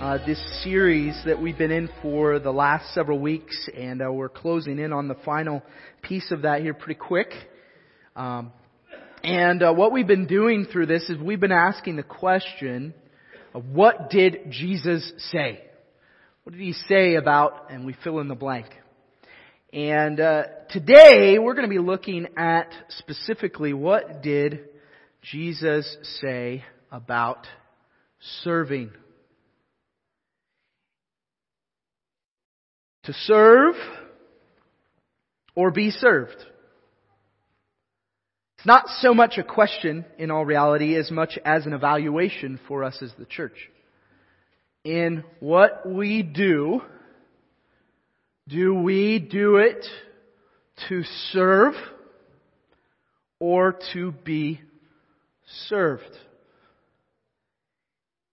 uh, this series that we've been in for the last several weeks, and uh, we're closing in on the final piece of that here pretty quick. Um, and uh, what we've been doing through this is we've been asking the question of what did Jesus say? What did he say about, and we fill in the blank. And uh, today we're going to be looking at specifically what did Jesus say about serving. To serve or be served. It's not so much a question in all reality as much as an evaluation for us as the church. In what we do, do we do it to serve or to be served?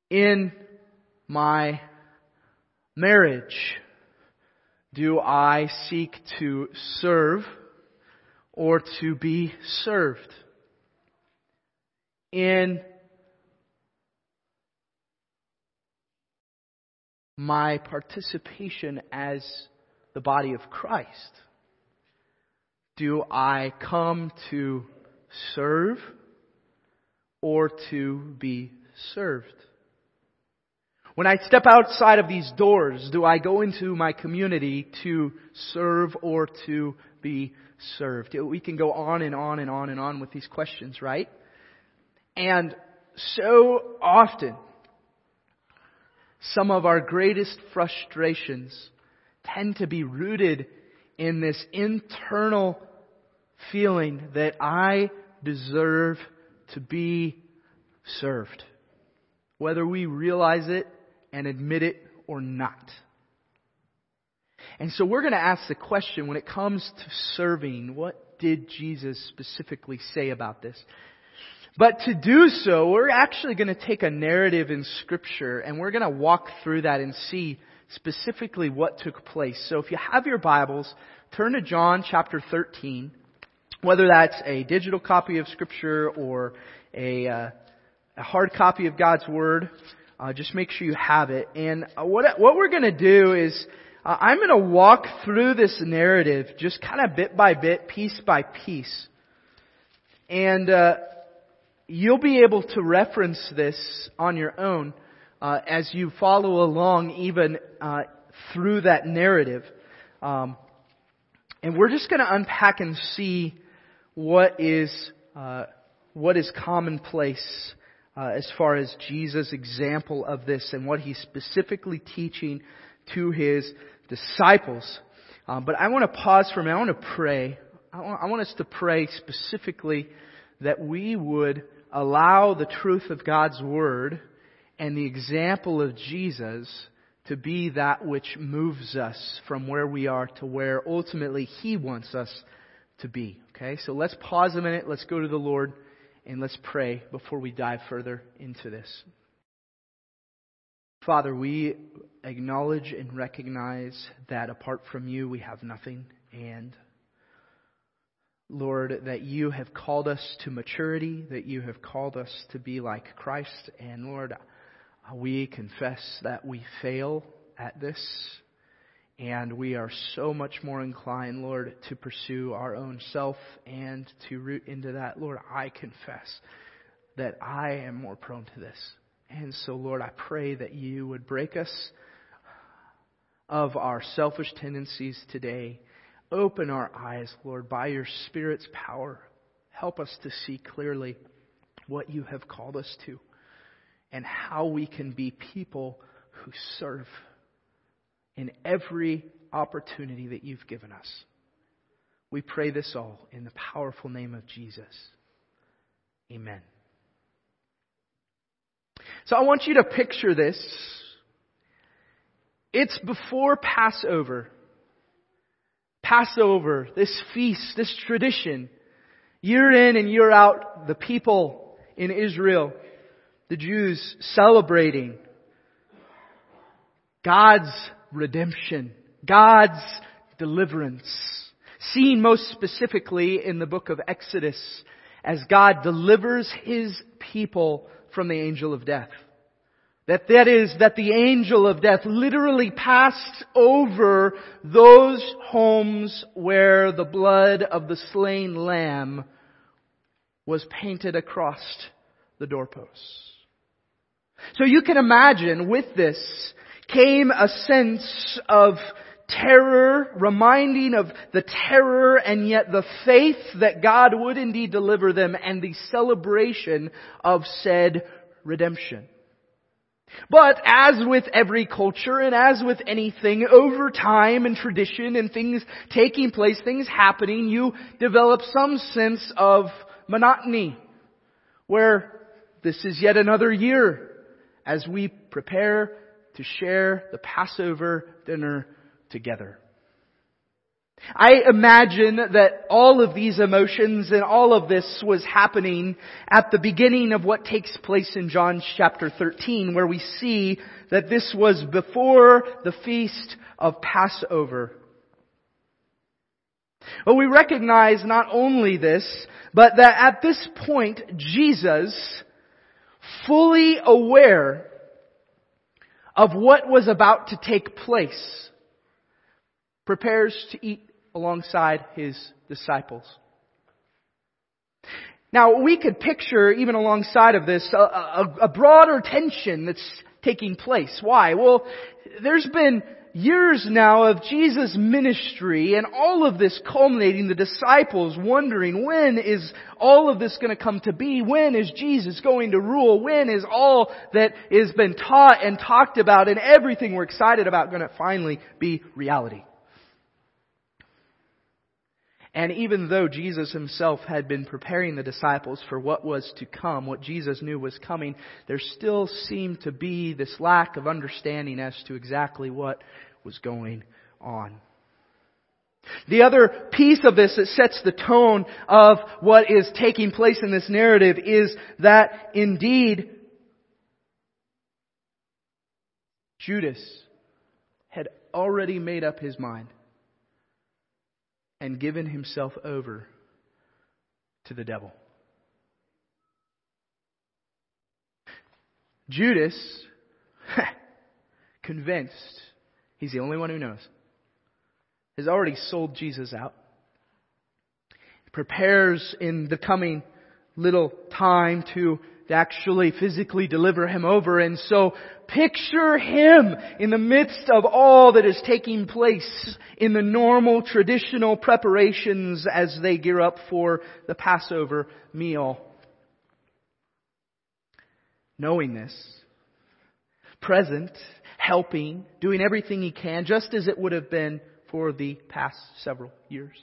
in my marriage? Do I seek to serve or to be served? In my participation as the body of Christ, do I come to serve or to be served? When I step outside of these doors, do I go into my community to serve or to be served? We can go on and on and on and on with these questions, right? And so often, some of our greatest frustrations tend to be rooted in this internal feeling that I deserve to be served. Whether we realize it and admit it or not. And so we're going to ask the question when it comes to serving, what did Jesus specifically say about this? But to do so, we're actually going to take a narrative in scripture and we're going to walk through that and see specifically what took place. So if you have your Bibles, turn to John chapter 13, whether that's a digital copy of scripture or a, uh, a hard copy of God's Word. Uh, just make sure you have it. And uh, what what we're going to do is uh, I'm going to walk through this narrative just kind of bit by bit, piece by piece, and uh, you'll be able to reference this on your own uh, as you follow along, even uh, through that narrative. Um, and we're just going to unpack and see what is what is commonplace uh, as far as Jesus' example of this and what he's specifically teaching to his disciples. Um, but I want to pause for a minute. I want to pray. I want, I want us to pray specifically that we would allow the truth of God's Word and the example of Jesus to be that which moves us from where we are to where ultimately He wants us to be. Okay, so let's pause a minute. Let's go to the Lord. And let's pray before we dive further into this. Father, we acknowledge and recognize that apart from you, we have nothing. And Lord, that you have called us to maturity, that you have called us to be like Christ. And Lord, we confess that we fail at this. And we are so much more inclined, Lord, to pursue our own self and to root into that. Lord, I confess that I am more prone to this. And so, Lord, I pray that you would break us of our selfish tendencies today. Open our eyes, Lord, by your Spirit's power. Help us to see clearly what you have called us to and how we can be people who serve in every opportunity that you've given us. We pray this all in the powerful name of Jesus. Amen. So I want you to picture this. It's before Passover. Passover, this feast, this tradition, year in and year out, the people in Israel, the Jews celebrating God's redemption, God's deliverance, seen most specifically in the book of Exodus as God delivers His people from the angel of death. That that is, that the angel of death literally passed over those homes where the blood of the slain lamb was painted across the doorposts. So you can imagine with this came a sense of terror, reminding of the terror and yet the faith that God would indeed deliver them and the celebration of said redemption. But as with every culture and as with anything, over time and tradition and things taking place, things happening, you develop some sense of monotony. Where this is yet another year as we prepare to share the Passover dinner together. I imagine that all of these emotions and all of this was happening at the beginning of what takes place in John chapter 13 where we see that this was before the feast of Passover. But we recognize not only this, but that at this point Jesus, fully aware of what was about to take place, prepares to eat alongside his disciples. Now, we could picture, even alongside of this, a, a, a, broader tension that's taking place. Why? Well, there's been years now of Jesus' ministry and all of this culminating, the disciples wondering, when is all of this going to come to be? When is Jesus going to rule? When is all that has been taught and talked about and everything we're excited about going to finally be reality? And even though Jesus himself had been preparing the disciples for what was to come, what Jesus knew was coming, there still seemed to be this lack of understanding as to exactly what was going on. The other piece of this that sets the tone of what is taking place in this narrative is that indeed Judas had already made up his mind and given himself over to the devil. Judas, convinced he's the only one who knows, has already sold Jesus out. Prepares in the coming little time to actually physically deliver him over. And so picture him in the midst of all that is taking place in the normal traditional preparations as they gear up for the Passover meal. Knowing this, present, helping, doing everything he can, just as it would have been for the past several years.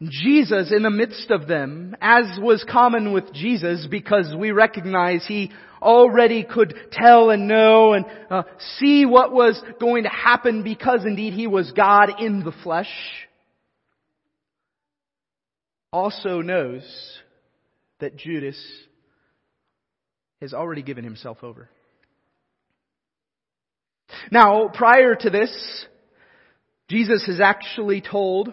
Jesus in the midst of them, as was common with Jesus because we recognize he already could tell and know and uh, see what was going to happen because indeed he was God in the flesh, also knows that Judas has already given himself over. Now, prior to this, Jesus has actually told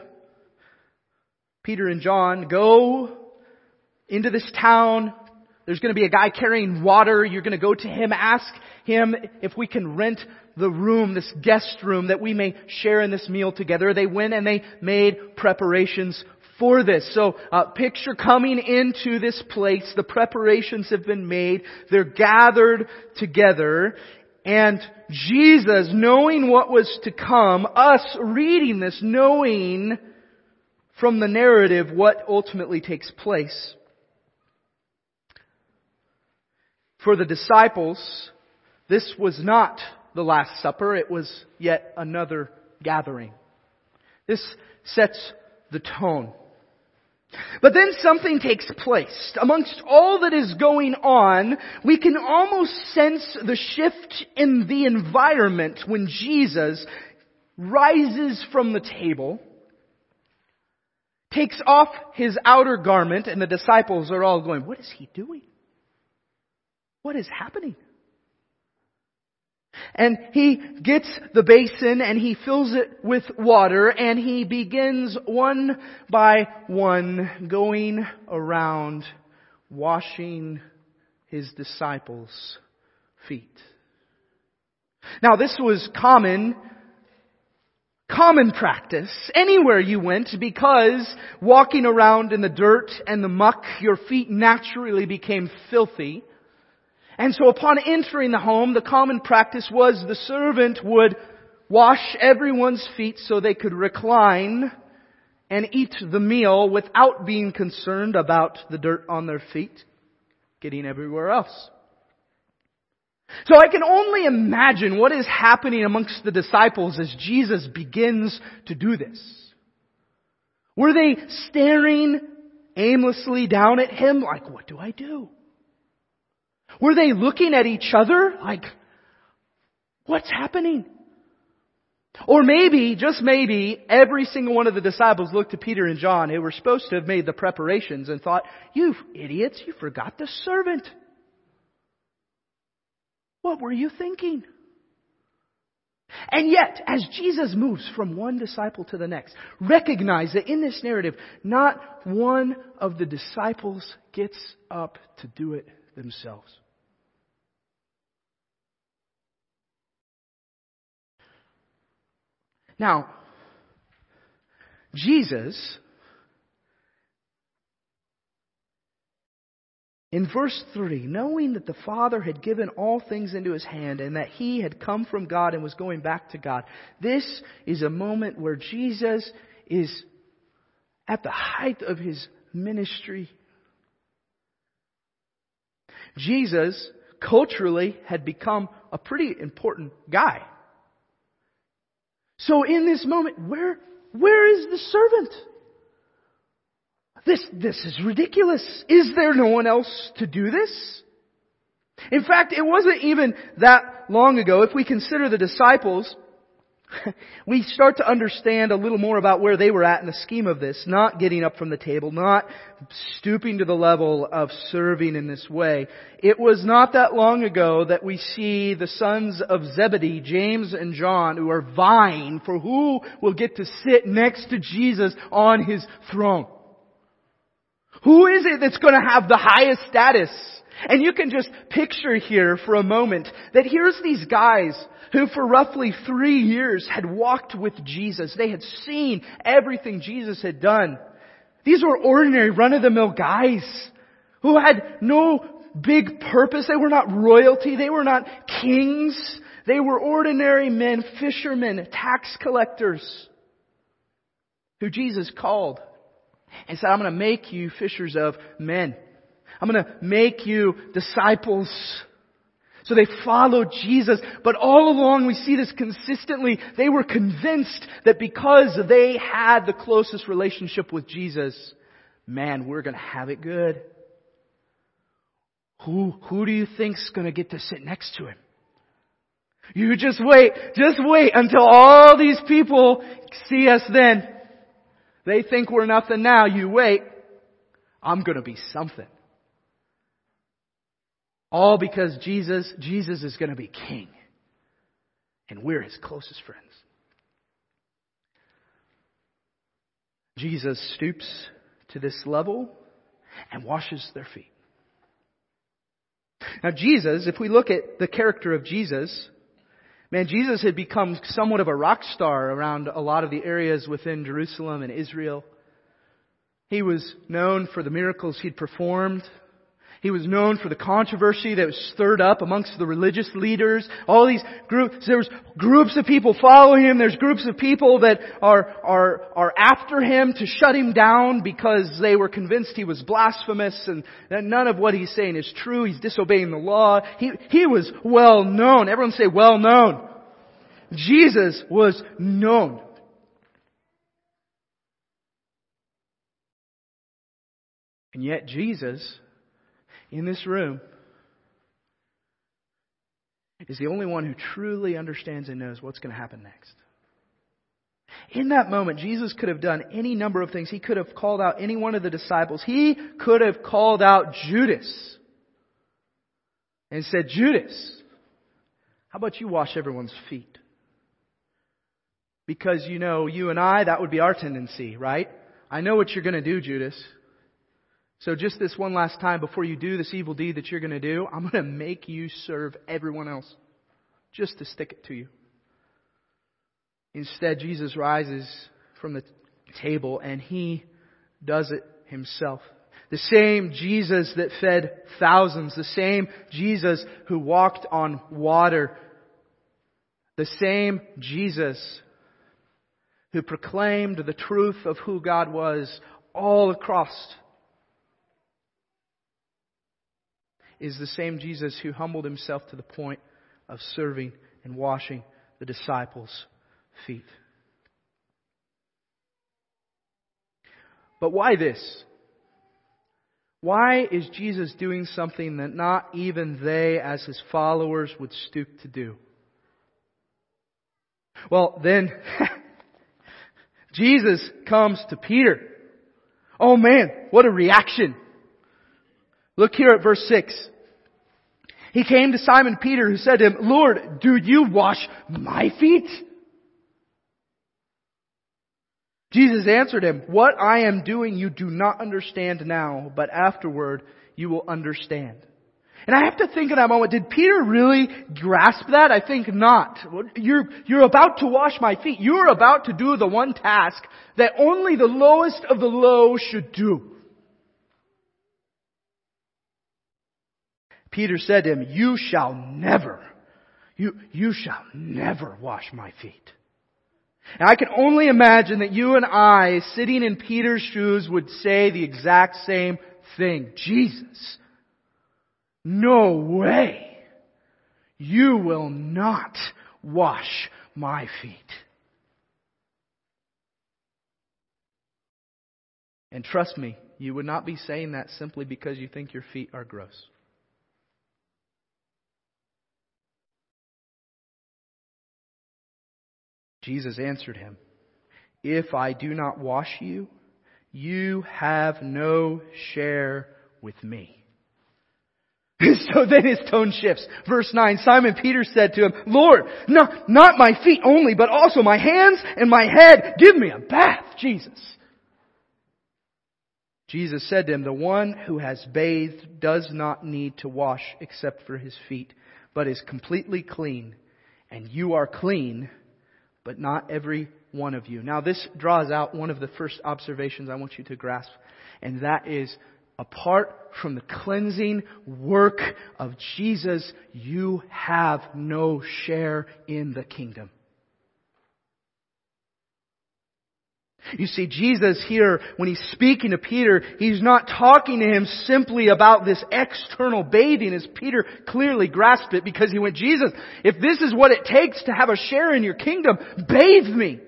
Peter and John, go into this town. There's going to be a guy carrying water. You're going to go to him, ask him if we can rent the room, this guest room, that we may share in this meal together. They went and they made preparations for this. So, uh, picture coming into this place. The preparations have been made. They're gathered together. And Jesus, knowing what was to come, us reading this, knowing from the narrative what ultimately takes place. For the disciples, this was not the Last Supper, it was yet another gathering. This sets the tone. But then something takes place. Amongst all that is going on, we can almost sense the shift in the environment when Jesus rises from the table, takes off his outer garment, and the disciples are all going, what is he doing? What is happening? And he gets the basin and he fills it with water and he begins one by one going around washing his disciples' feet. Now this was common common practice anywhere you went because walking around in the dirt and the muck, your feet naturally became filthy. And so upon entering the home, the common practice was the servant would wash everyone's feet so they could recline and eat the meal without being concerned about the dirt on their feet getting everywhere else. So I can only imagine what is happening amongst the disciples as Jesus begins to do this. Were they staring aimlessly down at him like, what do I do? Were they looking at each other like, what's happening? Or maybe, just maybe, every single one of the disciples looked to Peter and John who were supposed to have made the preparations and thought, you idiots, you forgot the servant. What were you thinking? And yet, as Jesus moves from one disciple to the next, recognize that in this narrative, not one of the disciples gets up to do it themselves. Now, Jesus, in verse 3, knowing that the Father had given all things into his hand and that he had come from God and was going back to God, this is a moment where Jesus is at the height of his ministry. Jesus, culturally, had become a pretty important guy. So in this moment, where, where is the servant? This, this is ridiculous. Is there no one else to do this? In fact, it wasn't even that long ago, if we consider the disciples, we start to understand a little more about where they were at in the scheme of this, not getting up from the table, not stooping to the level of serving in this way. It was not that long ago that we see the sons of Zebedee, James and John, who are vying for who will get to sit next to Jesus on his throne. Who is it that's going to have the highest status? And you can just picture here for a moment that here's these guys who for roughly three years had walked with Jesus. They had seen everything Jesus had done. These were ordinary run-of-the-mill guys who had no big purpose. They were not royalty. They were not kings. They were ordinary men, fishermen, tax collectors who Jesus called and said, I'm going to make you fishers of men. I'm going to make you disciples. So they followed Jesus, but all along we see this consistently. They were convinced that because they had the closest relationship with Jesus, man, we're going to have it good. Who, who do you think's going to get to sit next to him? You just wait, just wait until all these people see us then. They think we're nothing now. You wait. I'm going to be something. All because Jesus, Jesus is going to be king. And we're his closest friends. Jesus stoops to this level and washes their feet. Now Jesus, if we look at the character of Jesus, man, Jesus had become somewhat of a rock star around a lot of the areas within Jerusalem and Israel. He was known for the miracles he'd performed. He was known for the controversy that was stirred up amongst the religious leaders. All these groups, there's groups of people following him. There's groups of people that are, are, are after him to shut him down because they were convinced he was blasphemous and that none of what he's saying is true. He's disobeying the law. He, he was well known. Everyone say well known. Jesus was known. And yet Jesus, in this room, is the only one who truly understands and knows what's going to happen next. In that moment, Jesus could have done any number of things. He could have called out any one of the disciples. He could have called out Judas and said, Judas, how about you wash everyone's feet? Because you know, you and I, that would be our tendency, right? I know what you're going to do, Judas. So just this one last time before you do this evil deed that you're going to do, I'm going to make you serve everyone else just to stick it to you. Instead, Jesus rises from the table and he does it himself. The same Jesus that fed thousands, the same Jesus who walked on water, the same Jesus who proclaimed the truth of who God was all across is the same Jesus who humbled himself to the point of serving and washing the disciples' feet. But why this? Why is Jesus doing something that not even they, as his followers, would stoop to do? Well, then, Jesus comes to Peter. Oh man, what a reaction. Look here at verse 6. He came to Simon Peter who said to him, Lord, do you wash my feet? Jesus answered him, What I am doing you do not understand now, but afterward you will understand. And I have to think in that moment, did Peter really grasp that? I think not. You're, you're about to wash my feet. You're about to do the one task that only the lowest of the low should do. Peter said to him, You shall never, you, you shall never wash my feet. And I can only imagine that you and I, sitting in Peter's shoes, would say the exact same thing. Jesus, no way. You will not wash my feet. And trust me, you would not be saying that simply because you think your feet are gross. Jesus answered him, If I do not wash you, you have no share with me. so then his tone shifts. Verse 9, Simon Peter said to him, Lord, not, not my feet only, but also my hands and my head. Give me a bath, Jesus. Jesus said to him, The one who has bathed does not need to wash except for his feet, but is completely clean. And you are clean, but not every one of you. Now this draws out one of the first observations I want you to grasp, and that is apart from the cleansing work of Jesus, you have no share in the kingdom. You see, Jesus here, when he's speaking to Peter, he's not talking to him simply about this external bathing as Peter clearly grasped it because he went, Jesus, if this is what it takes to have a share in your kingdom, bathe me.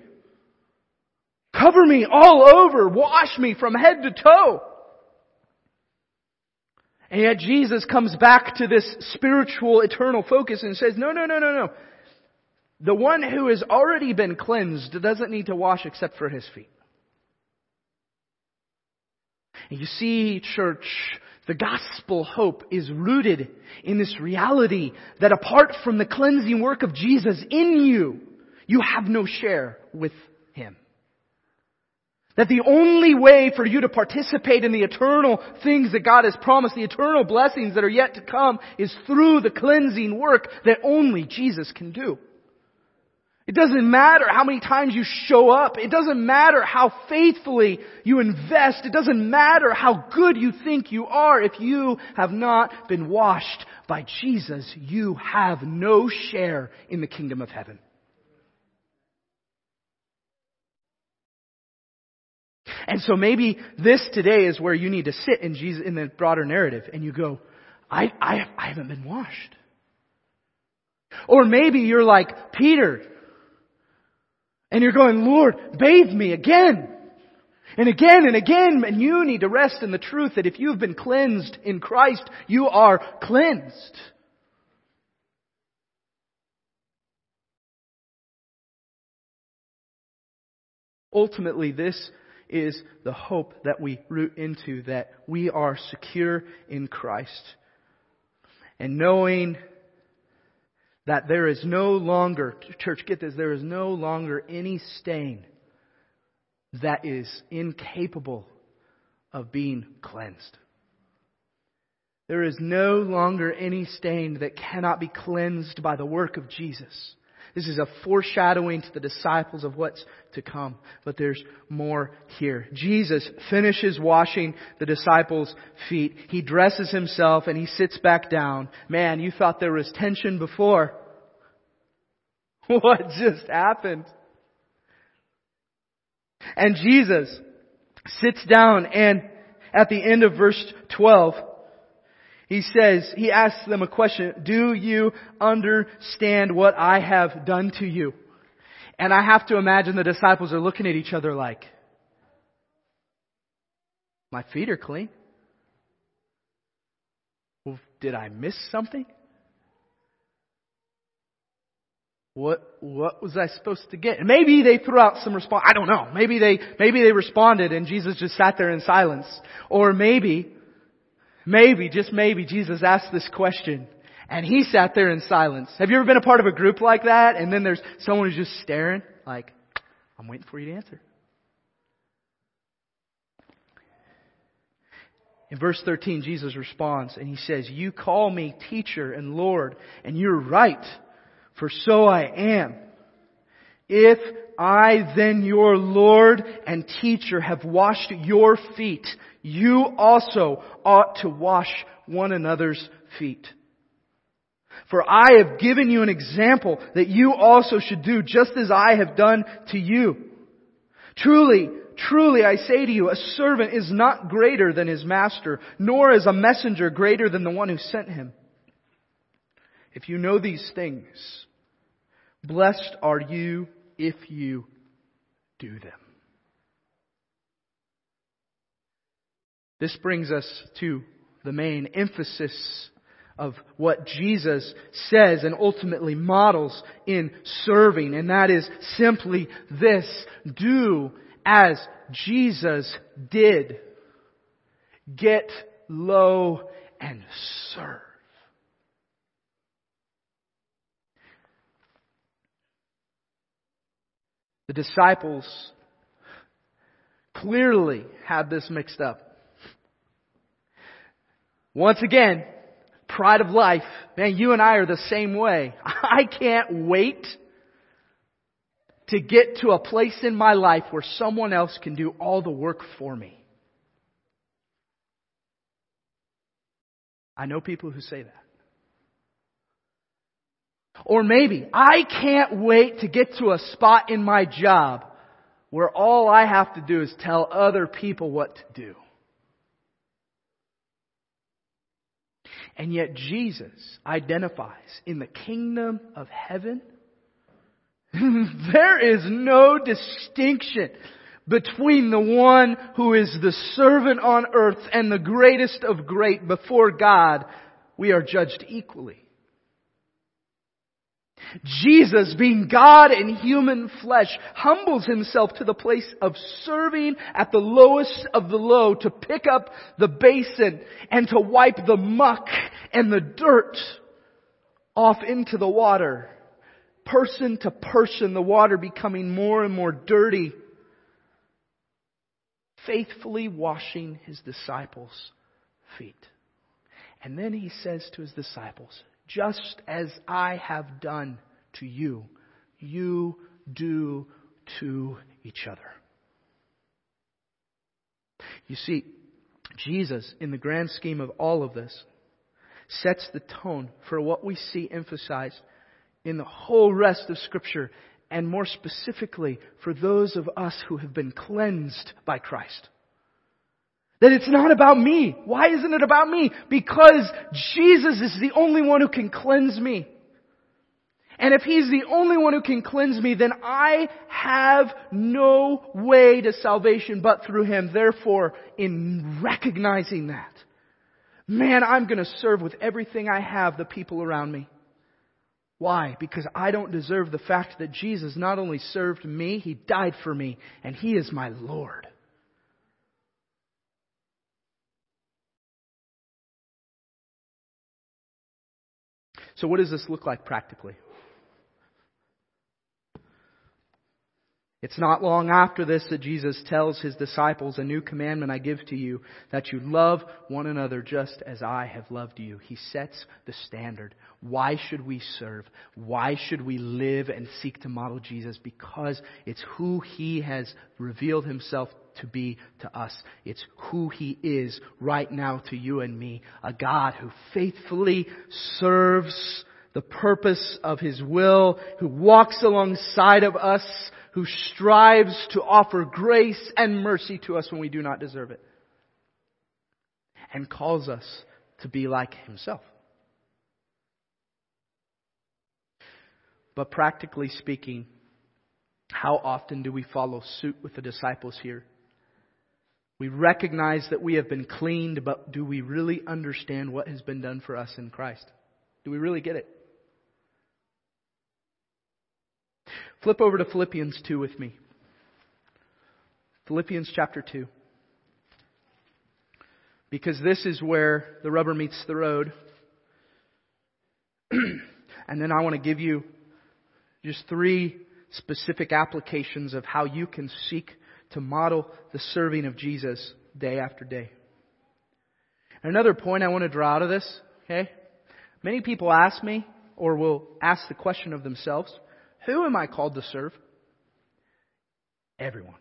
Cover me all over. Wash me from head to toe. And yet Jesus comes back to this spiritual eternal focus and says, no, no, no, no, no. The one who has already been cleansed doesn't need to wash except for his feet. And you see, church, the gospel hope is rooted in this reality that apart from the cleansing work of Jesus in you, you have no share with Him. That the only way for you to participate in the eternal things that God has promised, the eternal blessings that are yet to come, is through the cleansing work that only Jesus can do. It doesn't matter how many times you show up. It doesn't matter how faithfully you invest. It doesn't matter how good you think you are. If you have not been washed by Jesus, you have no share in the kingdom of heaven. And so maybe this today is where you need to sit in Jesus, in the broader narrative and you go, I, I, I haven't been washed. Or maybe you're like Peter and you're going, Lord, bathe me again. And again and again, and you need to rest in the truth that if you've been cleansed in Christ, you are cleansed. Ultimately, this is the hope that we root into, that we are secure in Christ. And knowing that there is no longer, church, get this, there is no longer any stain that is incapable of being cleansed. There is no longer any stain that cannot be cleansed by the work of Jesus. This is a foreshadowing to the disciples of what's to come. But there's more here. Jesus finishes washing the disciples' feet. He dresses himself and he sits back down. Man, you thought there was tension before. What just happened? And Jesus sits down and at the end of verse 12, he says, he asks them a question, do you understand what I have done to you? And I have to imagine the disciples are looking at each other like, my feet are clean. Well, did I miss something? What, what was I supposed to get? And maybe they threw out some response. I don't know. Maybe they, maybe they responded and Jesus just sat there in silence. Or maybe Maybe, just maybe, Jesus asked this question and he sat there in silence. Have you ever been a part of a group like that and then there's someone who's just staring like, I'm waiting for you to answer. In verse 13, Jesus responds and he says, You call me teacher and Lord, and you're right, for so I am. If I then your Lord and teacher have washed your feet, you also ought to wash one another's feet. For I have given you an example that you also should do just as I have done to you. Truly, truly I say to you, a servant is not greater than his master, nor is a messenger greater than the one who sent him. If you know these things, blessed are you if you do them. This brings us to the main emphasis of what Jesus says and ultimately models in serving, and that is simply this. Do as Jesus did. Get low and serve. The disciples clearly had this mixed up. Once again, pride of life. Man, you and I are the same way. I can't wait to get to a place in my life where someone else can do all the work for me. I know people who say that. Or maybe, I can't wait to get to a spot in my job where all I have to do is tell other people what to do. And yet Jesus identifies in the kingdom of heaven, there is no distinction between the one who is the servant on earth and the greatest of great before God. We are judged equally. Jesus, being God in human flesh, humbles himself to the place of serving at the lowest of the low to pick up the basin and to wipe the muck and the dirt off into the water. Person to person, the water becoming more and more dirty. Faithfully washing his disciples' feet. And then he says to his disciples, just as I have done to you, you do to each other. You see, Jesus, in the grand scheme of all of this, sets the tone for what we see emphasized in the whole rest of Scripture, and more specifically for those of us who have been cleansed by Christ. That it's not about me. Why isn't it about me? Because Jesus is the only one who can cleanse me. And if He's the only one who can cleanse me, then I have no way to salvation but through Him. Therefore, in recognizing that, man, I'm to serve with everything I have the people around me. Why? Because I don't deserve the fact that Jesus not only served me, He died for me, and He is my Lord. So, what does this look like practically? It's not long after this that Jesus tells his disciples, A new commandment I give to you, that you love one another just as I have loved you. He sets the standard. Why should we serve? Why should we live and seek to model Jesus? Because it's who he has revealed himself to be to us. It's who he is right now to you and me. A God who faithfully serves the purpose of his will, who walks alongside of us who strives to offer grace and mercy to us when we do not deserve it. And calls us to be like himself. But practically speaking, how often do we follow suit with the disciples here? We recognize that we have been cleaned, but do we really understand what has been done for us in Christ? Do we really get it? Flip over to Philippians 2 with me. Philippians chapter 2. Because this is where the rubber meets the road. and then I want to give you just three specific applications of how you can seek to model the serving of Jesus day after day. Another point I want to draw out of this, okay? Many people ask me or will ask the question of themselves, who am I called to serve? Everyone.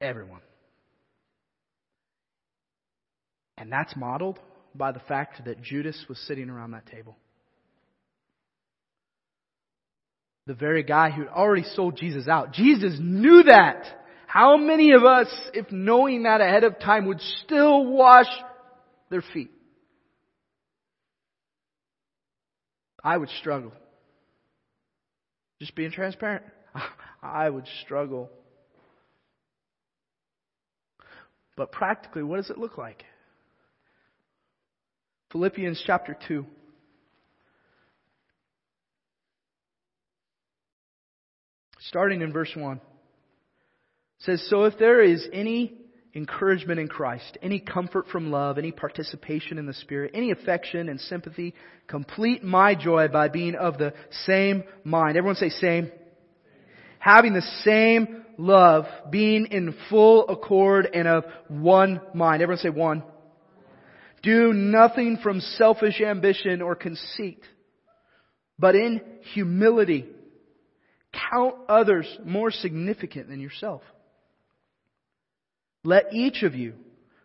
Everyone. And that's modeled by the fact that Judas was sitting around that table. The very guy who'd already sold Jesus out. Jesus knew that. How many of us, if knowing that ahead of time, would still wash their feet? I would struggle. Just being transparent. I would struggle. But practically, what does it look like? Philippians chapter 2. Starting in verse 1. It says, So if there is any encouragement in Christ, any comfort from love, any participation in the Spirit, any affection and sympathy. Complete my joy by being of the same mind. Everyone say same. Having the same love, being in full accord and of one mind. Everyone say one. Do nothing from selfish ambition or conceit, but in humility count others more significant than yourself. Let each of you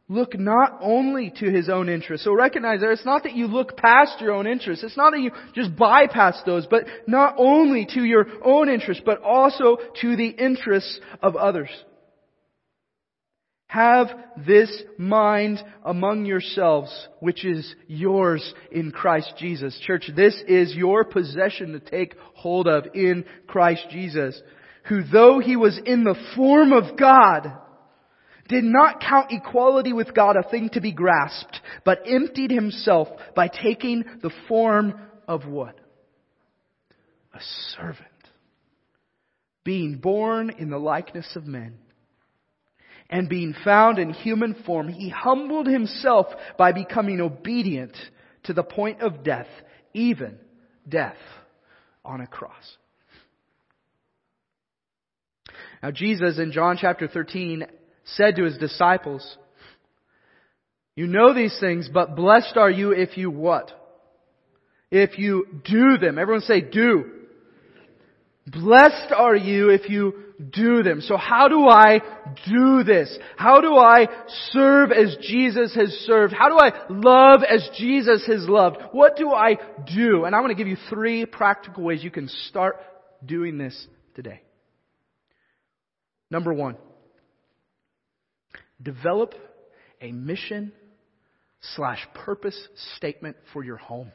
look not only to his own interests. So recognize that it's not that you look past your own interests. It's not that you just bypass those, but not only to your own interests, but also to the interests of others. Have this mind among yourselves, which is yours in Christ Jesus. Church, this is your possession to take hold of in Christ Jesus, who though he was in the form of God, did not count equality with God a thing to be grasped, but emptied himself by taking the form of what? A servant. Being born in the likeness of men. And being found in human form, he humbled himself by becoming obedient to the point of death, even death on a cross. Now Jesus in John chapter 13 said to his disciples, You know these things, but blessed are you if you what? If you do them. Everyone say do. Blessed are you if you do them. So how do I do this? How do I serve as Jesus has served? How do I love as Jesus has loved? What do I do? And I want to give you three practical ways you can start doing this today. Number one, Develop a mission slash purpose statement for your home.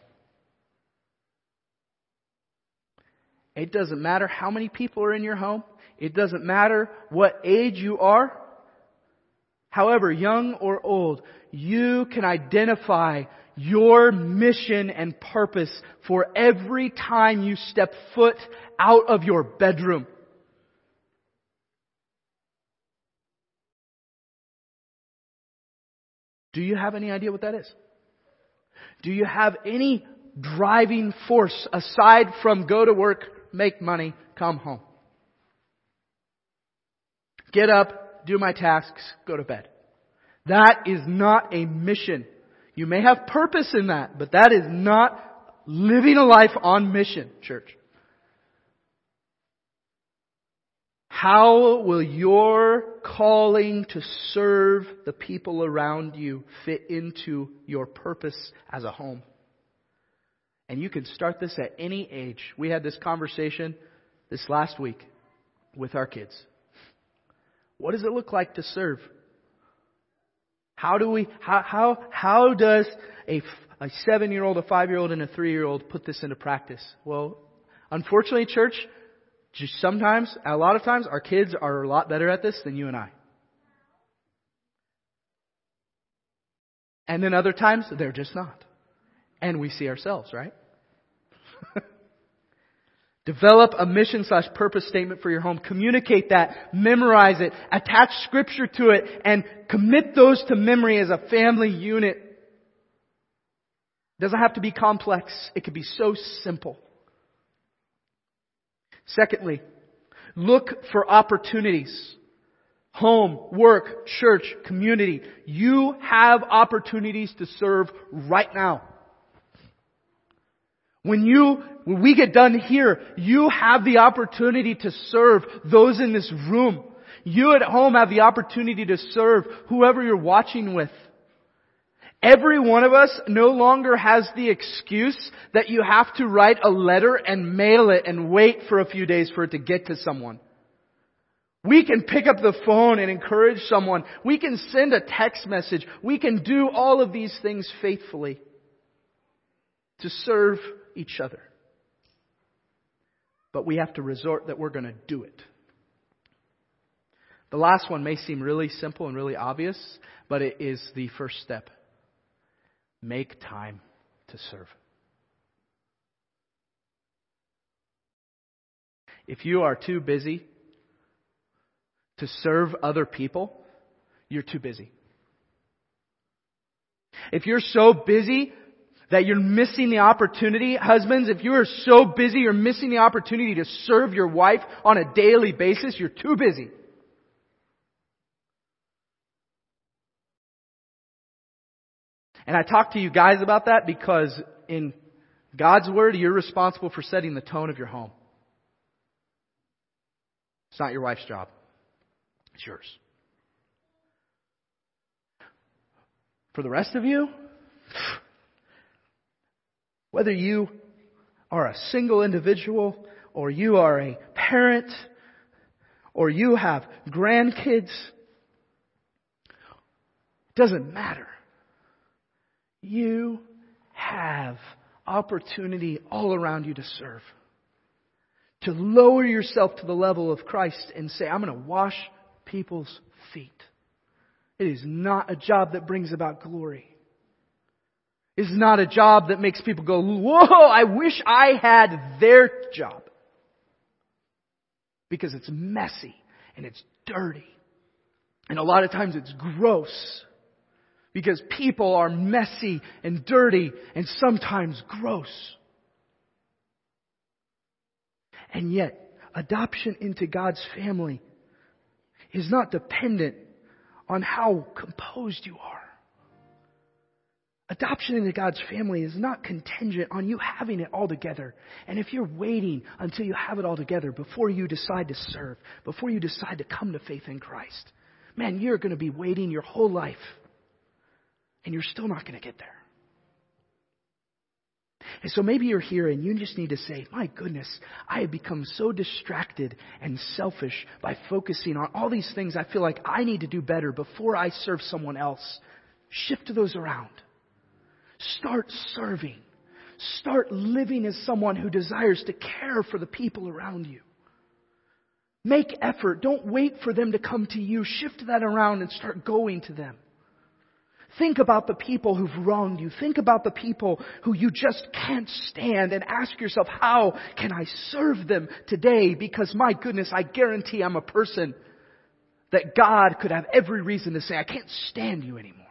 It doesn't matter how many people are in your home. It doesn't matter what age you are. However, young or old, you can identify your mission and purpose for every time you step foot out of your bedroom. Do you have any idea what that is? Do you have any driving force aside from go to work, make money, come home? Get up, do my tasks, go to bed. That is not a mission. You may have purpose in that, but that is not living a life on mission, church. How will your calling to serve the people around you fit into your purpose as a home? And you can start this at any age. We had this conversation this last week with our kids. What does it look like to serve? How do we, how, how, how does a, a seven year old, a five year old, and a three year old put this into practice? Well, unfortunately, church, sometimes, a lot of times, our kids are a lot better at this than you and I. And then other times, they're just not. And we see ourselves, right? Develop a mission slash purpose statement for your home. Communicate that. Memorize it. Attach scripture to it and commit those to memory as a family unit. It doesn't have to be complex. It can be so simple. Secondly, look for opportunities. Home, work, church, community. You have opportunities to serve right now. When you, when we get done here, you have the opportunity to serve those in this room. You at home have the opportunity to serve whoever you're watching with. Every one of us no longer has the excuse that you have to write a letter and mail it and wait for a few days for it to get to someone. We can pick up the phone and encourage someone. We can send a text message. We can do all of these things faithfully to serve each other. But we have to resort that we're going to do it. The last one may seem really simple and really obvious, but it is the first step. Make time to serve. If you are too busy to serve other people, you're too busy. If you're so busy that you're missing the opportunity, husbands, if you are so busy you're missing the opportunity to serve your wife on a daily basis, you're too busy. And I talk to you guys about that because in God's Word, you're responsible for setting the tone of your home. It's not your wife's job. It's yours. For the rest of you, whether you are a single individual or you are a parent or you have grandkids, doesn't matter. You have opportunity all around you to serve. To lower yourself to the level of Christ and say, I'm going to wash people's feet. It is not a job that brings about glory. Is not a job that makes people go, whoa, I wish I had their job. Because it's messy and it's dirty. And a lot of times it's gross. Because people are messy and dirty and sometimes gross. And yet, adoption into God's family is not dependent on how composed you are. Adoption into God's family is not contingent on you having it all together. And if you're waiting until you have it all together before you decide to serve, before you decide to come to faith in Christ, man, you're going to be waiting your whole life and you're still not going to get there. And so maybe you're here and you just need to say, my goodness, I have become so distracted and selfish by focusing on all these things I feel like I need to do better before I serve someone else. Shift those around. Start serving. start living as someone who desires to care for the people around you. Make effort. Don't wait for them to come to you. Shift that around and start going to them. Think about the people who've wronged you. Think about the people who you just can't stand and ask yourself, how can I serve them today? Because my goodness, I guarantee I'm a person that God could have every reason to say, I can't stand you anymore.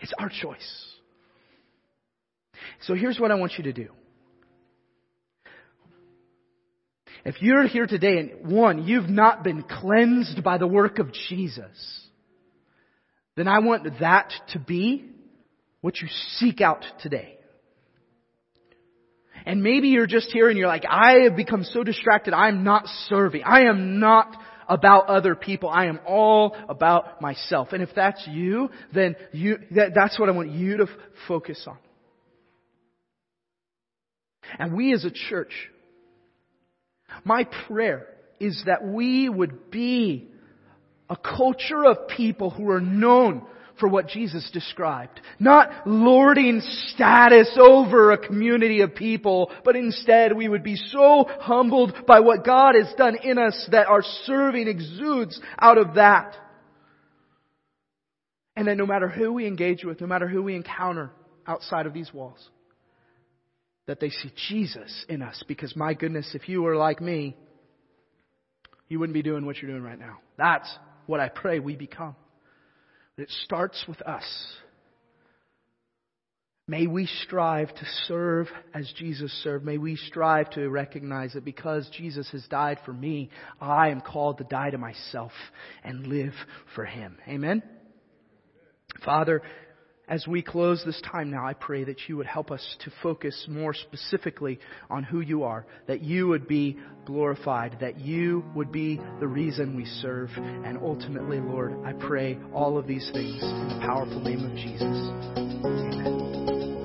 It's our choice. So here's what I want you to do. If you're here today and one, you've not been cleansed by the work of Jesus, then I want that to be what you seek out today. And maybe you're just here and you're like, I have become so distracted, I'm not serving. I am not about other people. I am all about myself. And if that's you, then you, that, that's what I want you to f- focus on. And we as a church, my prayer is that we would be a culture of people who are known for what Jesus described. Not lording status over a community of people, but instead we would be so humbled by what God has done in us that our serving exudes out of that. And that no matter who we engage with, no matter who we encounter outside of these walls, that they see Jesus in us. Because my goodness, if you were like me, you wouldn't be doing what you're doing right now. That's what I pray we become. It starts with us. May we strive to serve as Jesus served. May we strive to recognize that because Jesus has died for me, I am called to die to myself and live for Him. Amen? Father, as we close this time now, I pray that you would help us to focus more specifically on who you are, that you would be glorified, that you would be the reason we serve. And ultimately, Lord, I pray all of these things in the powerful name of Jesus.